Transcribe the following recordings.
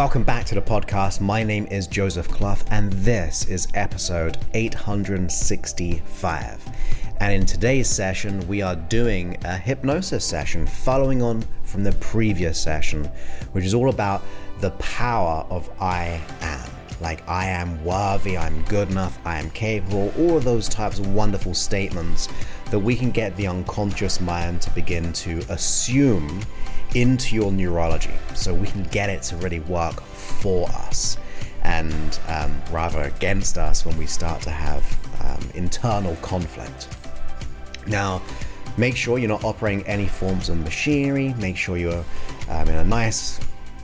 Welcome back to the podcast. My name is Joseph Clough, and this is episode 865. And in today's session, we are doing a hypnosis session following on from the previous session, which is all about the power of I am. Like, I am worthy, I'm good enough, I am capable, all of those types of wonderful statements that we can get the unconscious mind to begin to assume into your neurology so we can get it to really work for us and um, rather against us when we start to have um, internal conflict. Now, make sure you're not operating any forms of machinery, make sure you're um, in a nice,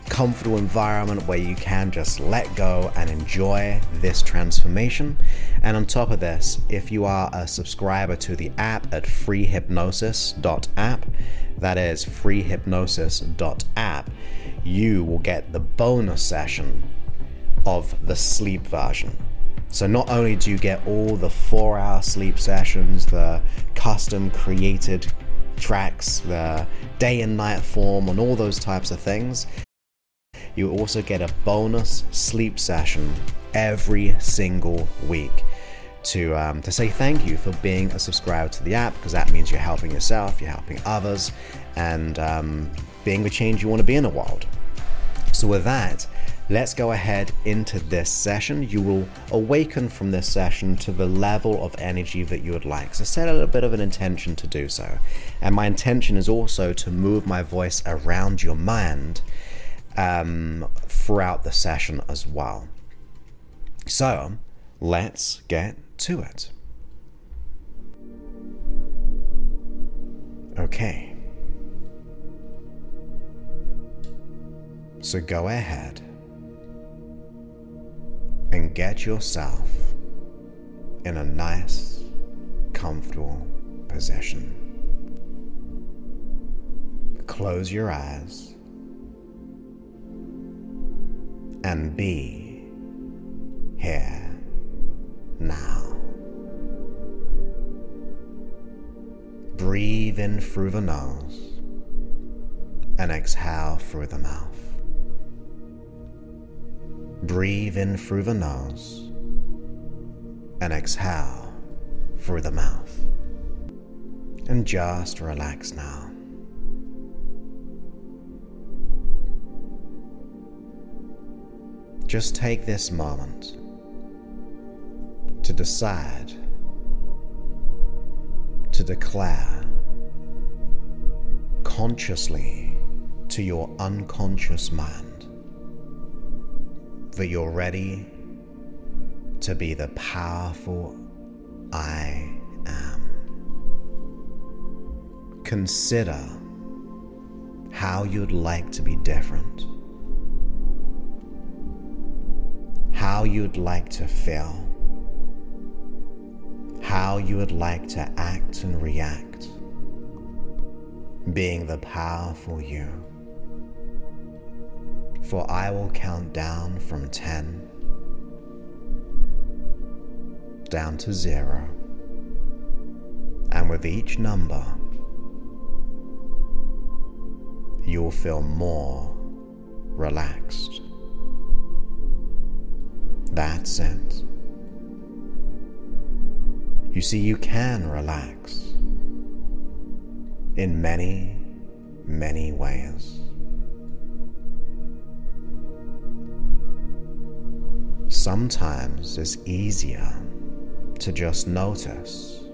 comfortable environment where you can just let go and enjoy this transformation. And on top of this, if you are a subscriber to the app at freehypnosis.app, that is freehypnosis.app, you will get the bonus session of the sleep version. So not only do you get all the four hour sleep sessions, the custom created tracks, the day and night form, and all those types of things, you also get a bonus sleep session every single week to um, to say thank you for being a subscriber to the app because that means you're helping yourself, you're helping others, and um, being the change you want to be in the world. So with that, let's go ahead into this session. You will awaken from this session to the level of energy that you would like. So set a little bit of an intention to do so, and my intention is also to move my voice around your mind um, throughout the session as well. So let's get to it. Okay. So go ahead and get yourself in a nice, comfortable position. Close your eyes and be here now. Breathe in through the nose and exhale through the mouth. Breathe in through the nose and exhale through the mouth. And just relax now. Just take this moment to decide, to declare consciously to your unconscious mind that you're ready to be the powerful I am. Consider how you'd like to be different how you'd like to feel, how you would like to act and react, being the powerful you. For I will count down from 10 down to zero, and with each number, you will feel more relaxed that sense. You see, you can relax in many, many ways. Sometimes it's easier to just notice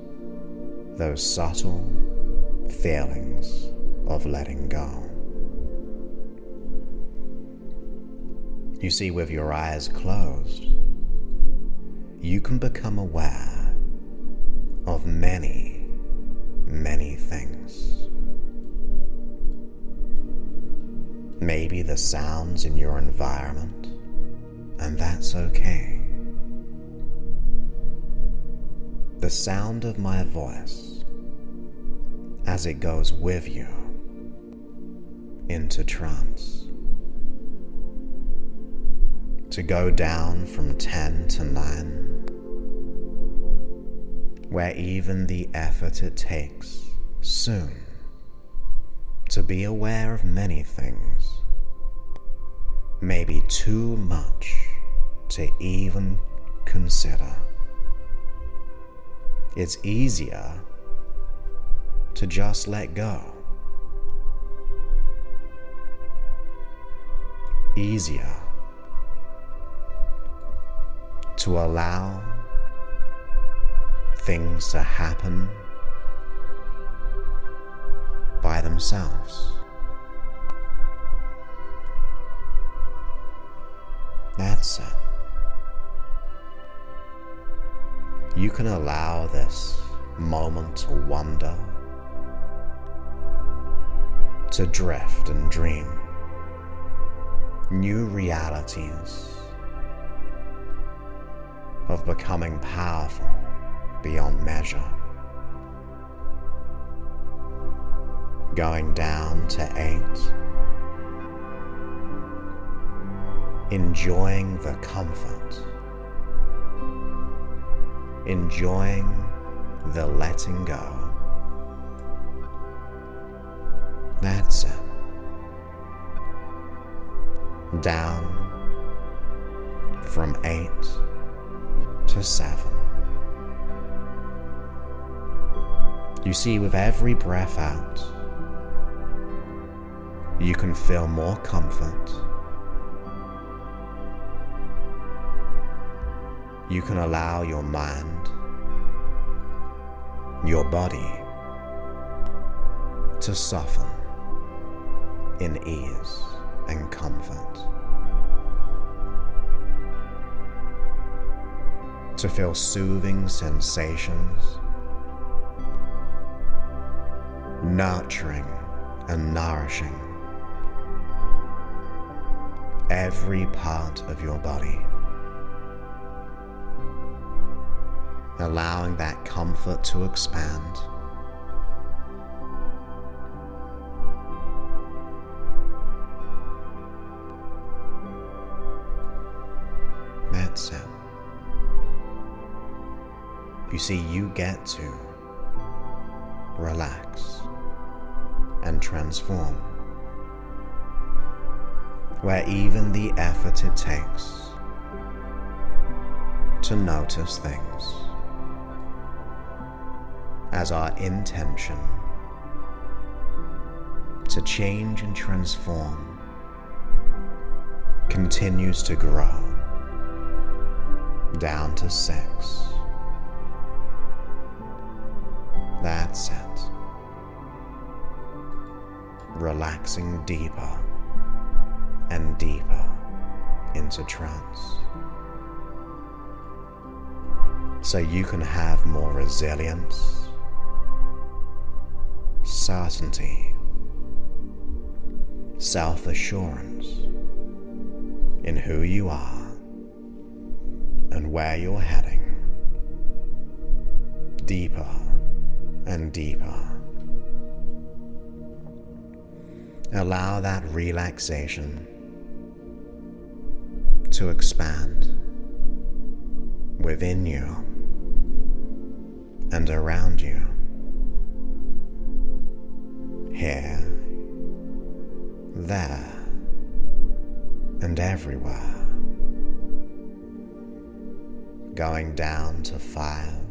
those subtle feelings of letting go. You see, with your eyes closed, you can become aware of many, many things. Maybe the sounds in your environment, and that's okay. The sound of my voice as it goes with you into trance to go down from 10 to 9, where even the effort it takes soon to be aware of many things may be too much to even consider. It's easier to just let go. Easier to allow things to happen by themselves. That's it. You can allow this moment to wander, to drift and dream new realities of becoming powerful beyond measure. Going down to eight. Enjoying the comfort. Enjoying the letting go. That's it. Down from eight to seven. You see, with every breath out, you can feel more comfort. You can allow your mind, your body, to soften in ease and comfort. To feel soothing sensations, nurturing and nourishing every part of your body. Allowing that comfort to expand. You see, you get to relax and transform where even the effort it takes to notice things as our intention to change and transform continues to grow down to six. That's it. Relaxing deeper and deeper into trance. So you can have more resilience, certainty, self assurance in who you are and where you're heading. Deeper and deeper. Allow that relaxation to expand within you and around you. Here, there, and everywhere. Going down to five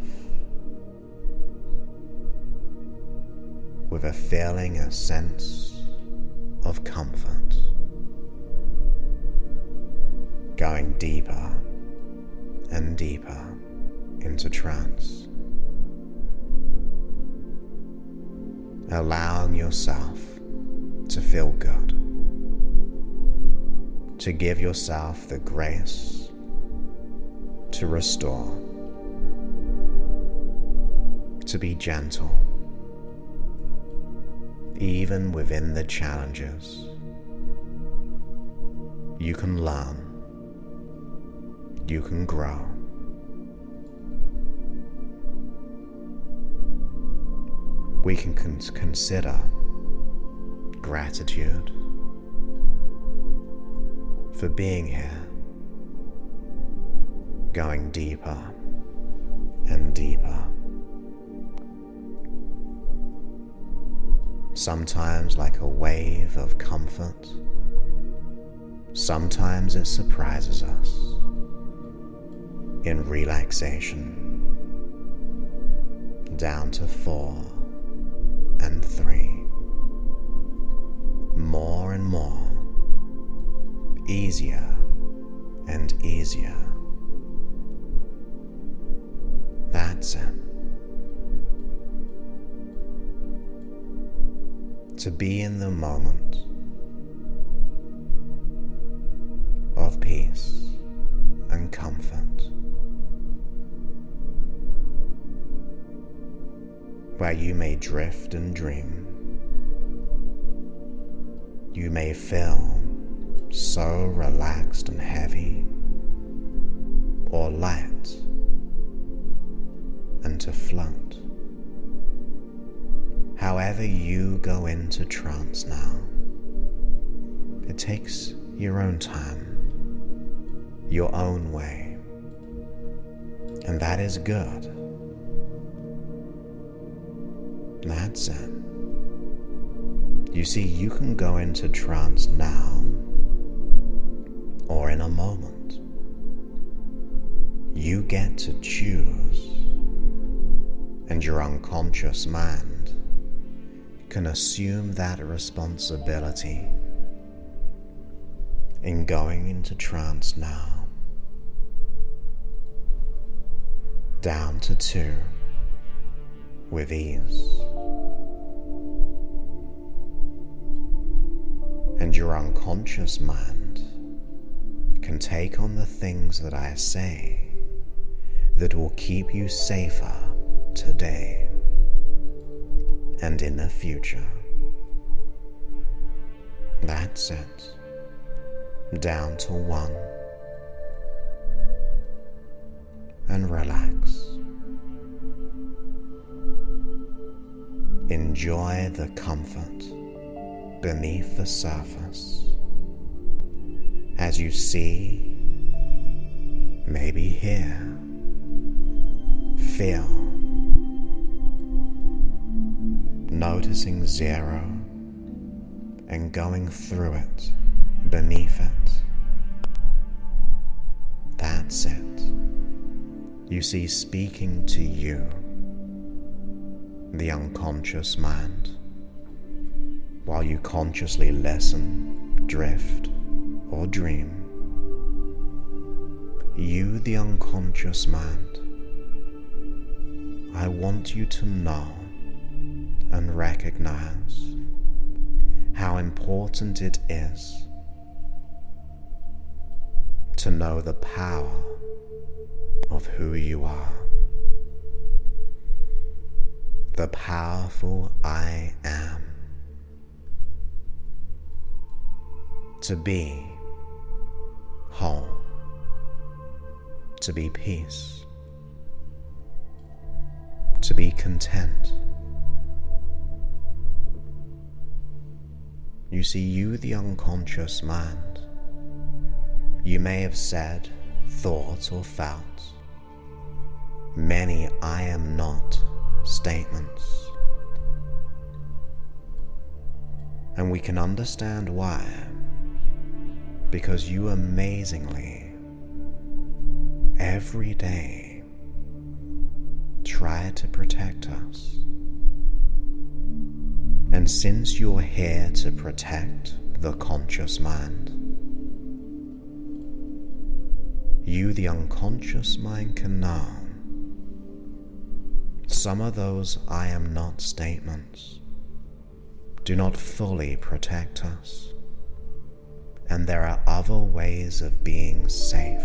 with a feeling, a sense of comfort. going deeper and deeper into trance. Allowing yourself to feel good, to give yourself the grace to restore, to be gentle, even within the challenges. You can learn you can grow. We can con- consider gratitude for being here, going deeper and deeper. Sometimes, like a wave of comfort Sometimes it surprises us in relaxation down to four and three. More and more, easier and easier. That's it. To be in the moment of peace and comfort. where you may drift and dream. You may feel so relaxed and heavy, or light and to float. However, you go into trance now, it takes your own time, your own way, and that is good. That's it. You see, you can go into trance now or in a moment. You get to choose, and your unconscious mind can assume that responsibility in going into trance now. Down to two with ease. And your unconscious mind can take on the things that I say that will keep you safer today and in the future. That's it. Down to one. And relax. Enjoy the comfort beneath the surface as you see, maybe hear, feel, noticing zero and going through it, beneath it. That's it. You see, speaking to you the unconscious mind, while you consciously listen, drift, or dream. You, the unconscious mind, I want you to know and recognize how important it is to know the power of who you are the powerful I am. To be whole, to be peace, to be content. You see, you, the unconscious mind, you may have said, thought, or felt many I am not statements. And we can understand why. Because you amazingly, every day, try to protect us. And since you're here to protect the conscious mind, you, the unconscious mind, can know some of those I am not statements do not fully protect us, and there are other ways of being safe.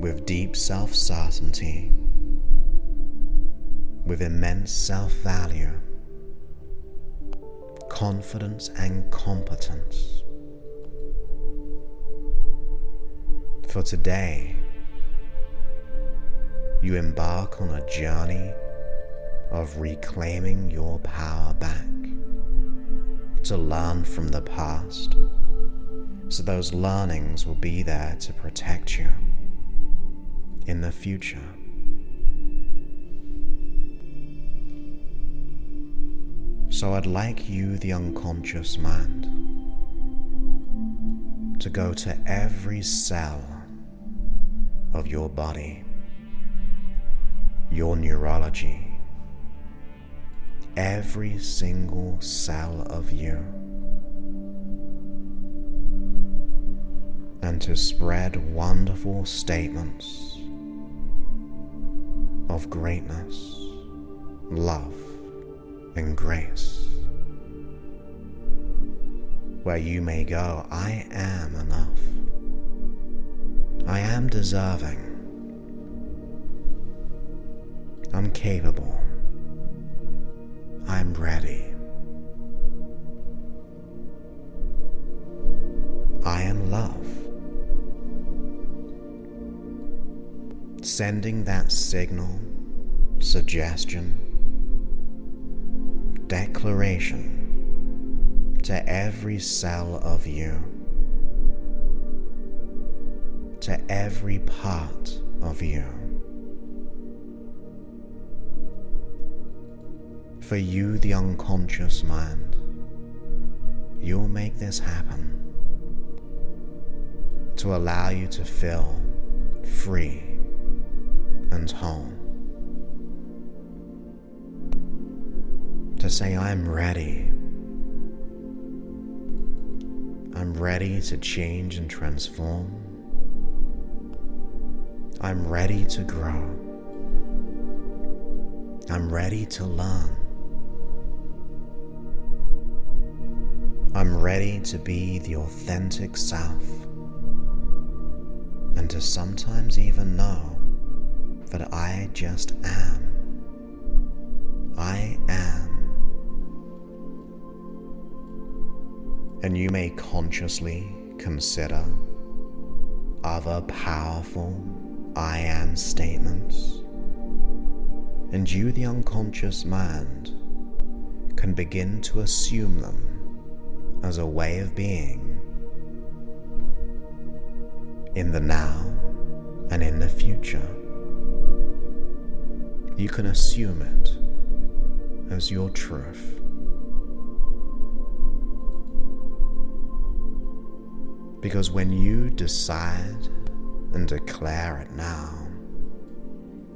With deep self certainty, with immense self value, confidence, and competence. For today, you embark on a journey of reclaiming your power back to learn from the past so those learnings will be there to protect you in the future. So I'd like you, the unconscious mind, to go to every cell of your body, your neurology, every single cell of you, and to spread wonderful statements of greatness, love, and grace. Where you may go, I am enough. I am deserving. I'm capable. I'm ready. I am love. Sending that signal, suggestion, declaration to every cell of you, to every part of you. For you, the unconscious mind, you'll make this happen to allow you to feel free and whole. To say, I'm ready. I'm ready to change and transform. I'm ready to grow. I'm ready to learn. I'm ready to be the authentic self and to sometimes even know that I just am. I am. And you may consciously consider other powerful I am statements. And you, the unconscious mind, can begin to assume them as a way of being in the now and in the future. You can assume it as your truth. Because when you decide and declare it now,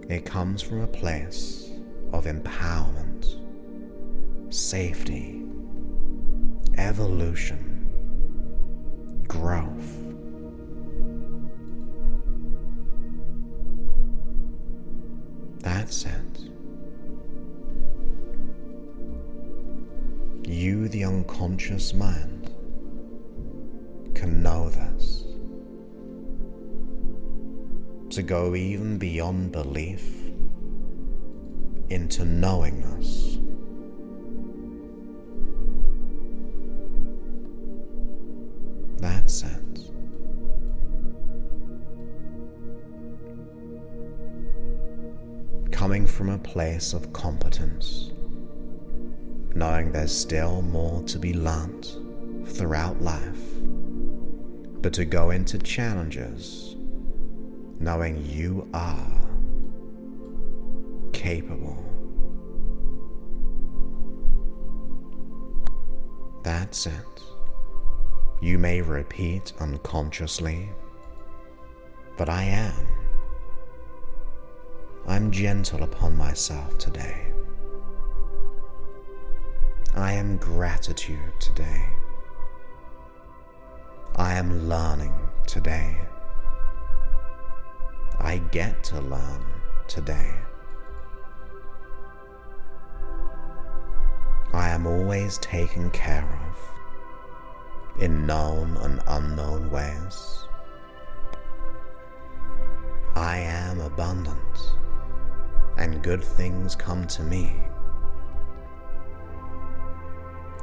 it comes from a place of empowerment, safety, evolution, growth. That's it. You, the unconscious mind, To go even beyond belief into knowingness. That sense. Coming from a place of competence, knowing there's still more to be learnt throughout life but to go into challenges knowing you are capable. That's it. You may repeat unconsciously, but I am. I'm gentle upon myself today. I am gratitude today. I am learning today. I get to learn today. I am always taken care of in known and unknown ways. I am abundant and good things come to me.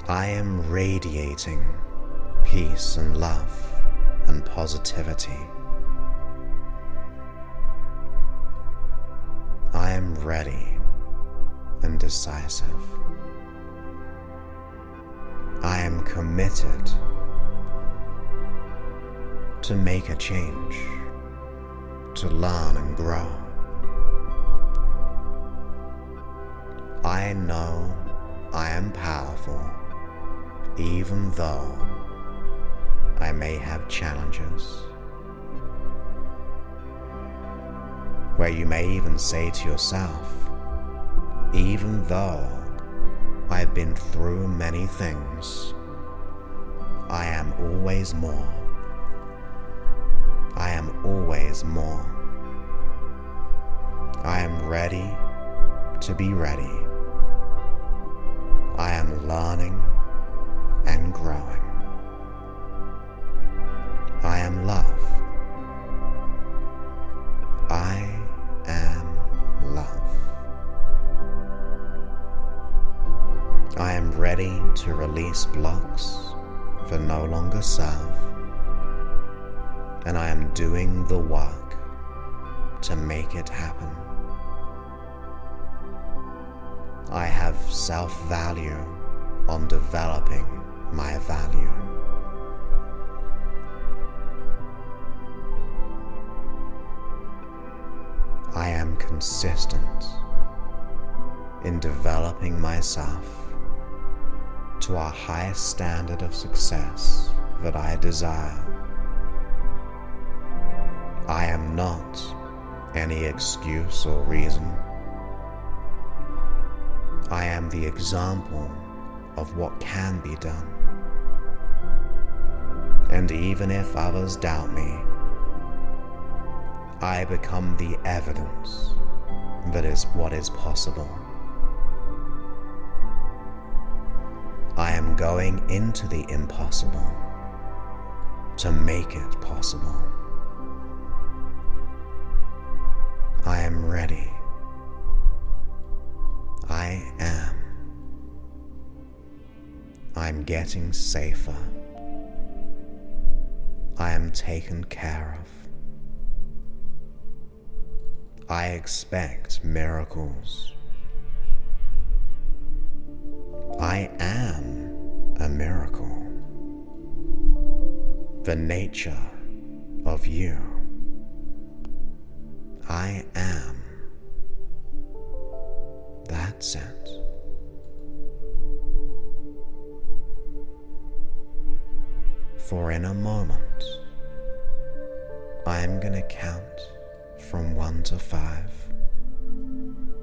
I am radiating peace and love and positivity. Ready and decisive. I am committed to make a change, to learn and grow. I know I am powerful, even though I may have challenges. Where you may even say to yourself, even though I've been through many things, I am always more. I am always more. I am ready to be ready. I am learning and growing. To release blocks that no longer serve, and I am doing the work to make it happen. I have self value on developing my value. I am consistent in developing myself to our highest standard of success that I desire. I am not any excuse or reason. I am the example of what can be done. And even if others doubt me, I become the evidence that is what is possible. I am going into the impossible to make it possible. I am ready. I am. I'm getting safer. I am taken care of. I expect miracles. I am a miracle. The nature of you. I am. That sense. For in a moment, I am going to count from one to five,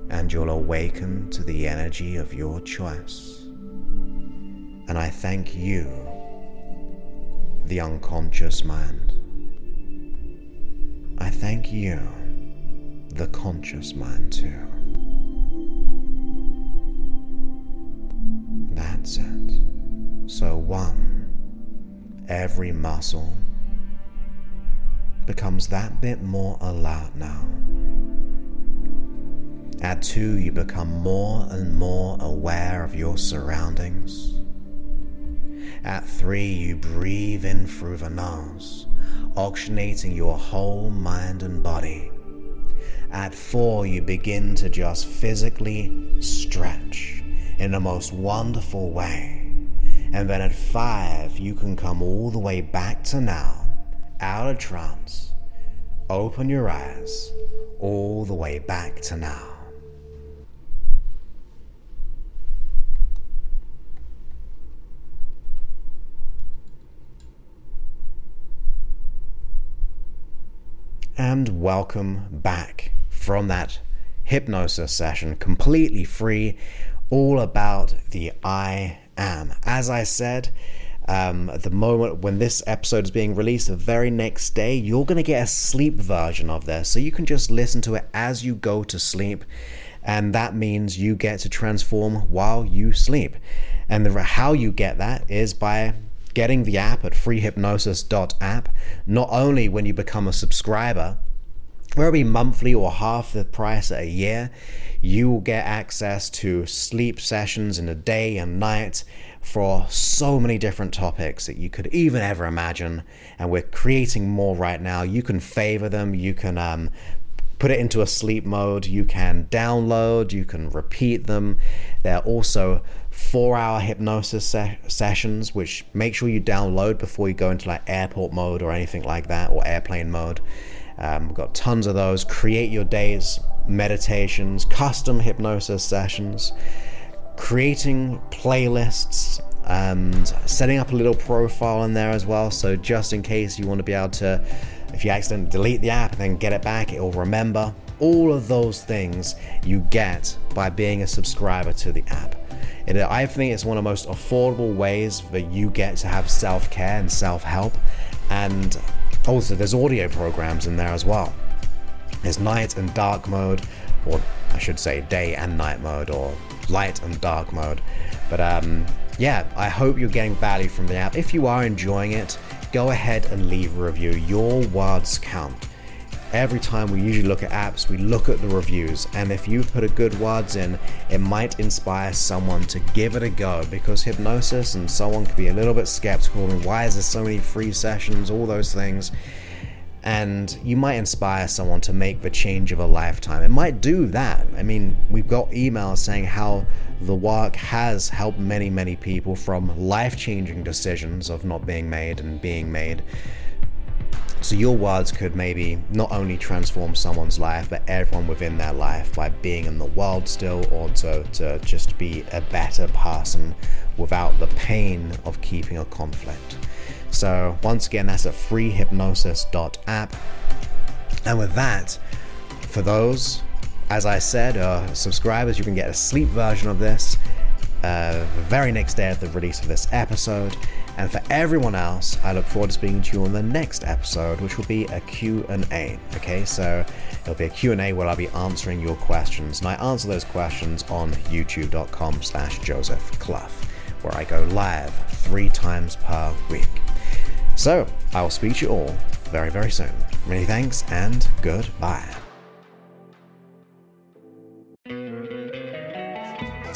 and you'll awaken to the energy of your choice. And I thank you, the unconscious mind. I thank you, the conscious mind, too. That's it. So, one, every muscle becomes that bit more alert now. At two, you become more and more aware of your surroundings. At three, you breathe in through the nose, oxygenating your whole mind and body. At four, you begin to just physically stretch in the most wonderful way. And then at five, you can come all the way back to now, out of trance. Open your eyes all the way back to now. And welcome back from that hypnosis session, completely free, all about the I am. As I said, um, at the moment when this episode is being released, the very next day, you're going to get a sleep version of this. So you can just listen to it as you go to sleep. And that means you get to transform while you sleep. And the, how you get that is by getting the app at freehypnosis.app. Not only when you become a subscriber, whether it be monthly or half the price a year, you will get access to sleep sessions in the day and night for so many different topics that you could even ever imagine. And we're creating more right now. You can favor them, you can um, put it into a sleep mode, you can download, you can repeat them. There are also four hour hypnosis se- sessions, which make sure you download before you go into like airport mode or anything like that, or airplane mode. Um, we've got tons of those. Create your days meditations, custom hypnosis sessions, creating playlists and setting up a little profile in there as well. So just in case you want to be able to, if you accidentally delete the app and then get it back, it'll remember. All of those things you get by being a subscriber to the app. I think it's one of the most affordable ways that you get to have self care and self help. And also, there's audio programs in there as well. There's night and dark mode, or I should say day and night mode, or light and dark mode. But um, yeah, I hope you're getting value from the app. If you are enjoying it, go ahead and leave a review. Your words count. Every time we usually look at apps, we look at the reviews, and if you put a good words in, it might inspire someone to give it a go because hypnosis and someone could be a little bit skeptical and why is there so many free sessions, all those things and you might inspire someone to make the change of a lifetime. It might do that. I mean, we've got emails saying how the work has helped many, many people from life changing decisions of not being made and being made. So, your words could maybe not only transform someone's life, but everyone within their life by being in the world still, or to, to just be a better person without the pain of keeping a conflict. So, once again, that's at freehypnosis.app. And with that, for those, as I said, uh, subscribers, you can get a sleep version of this uh, the very next day of the release of this episode. And for everyone else, I look forward to speaking to you on the next episode, which will be a Q&A. Okay, so it'll be a Q&A where I'll be answering your questions. And I answer those questions on youtube.com slash Joseph Clough, where I go live three times per week. So, I will speak to you all very, very soon. Many thanks and goodbye.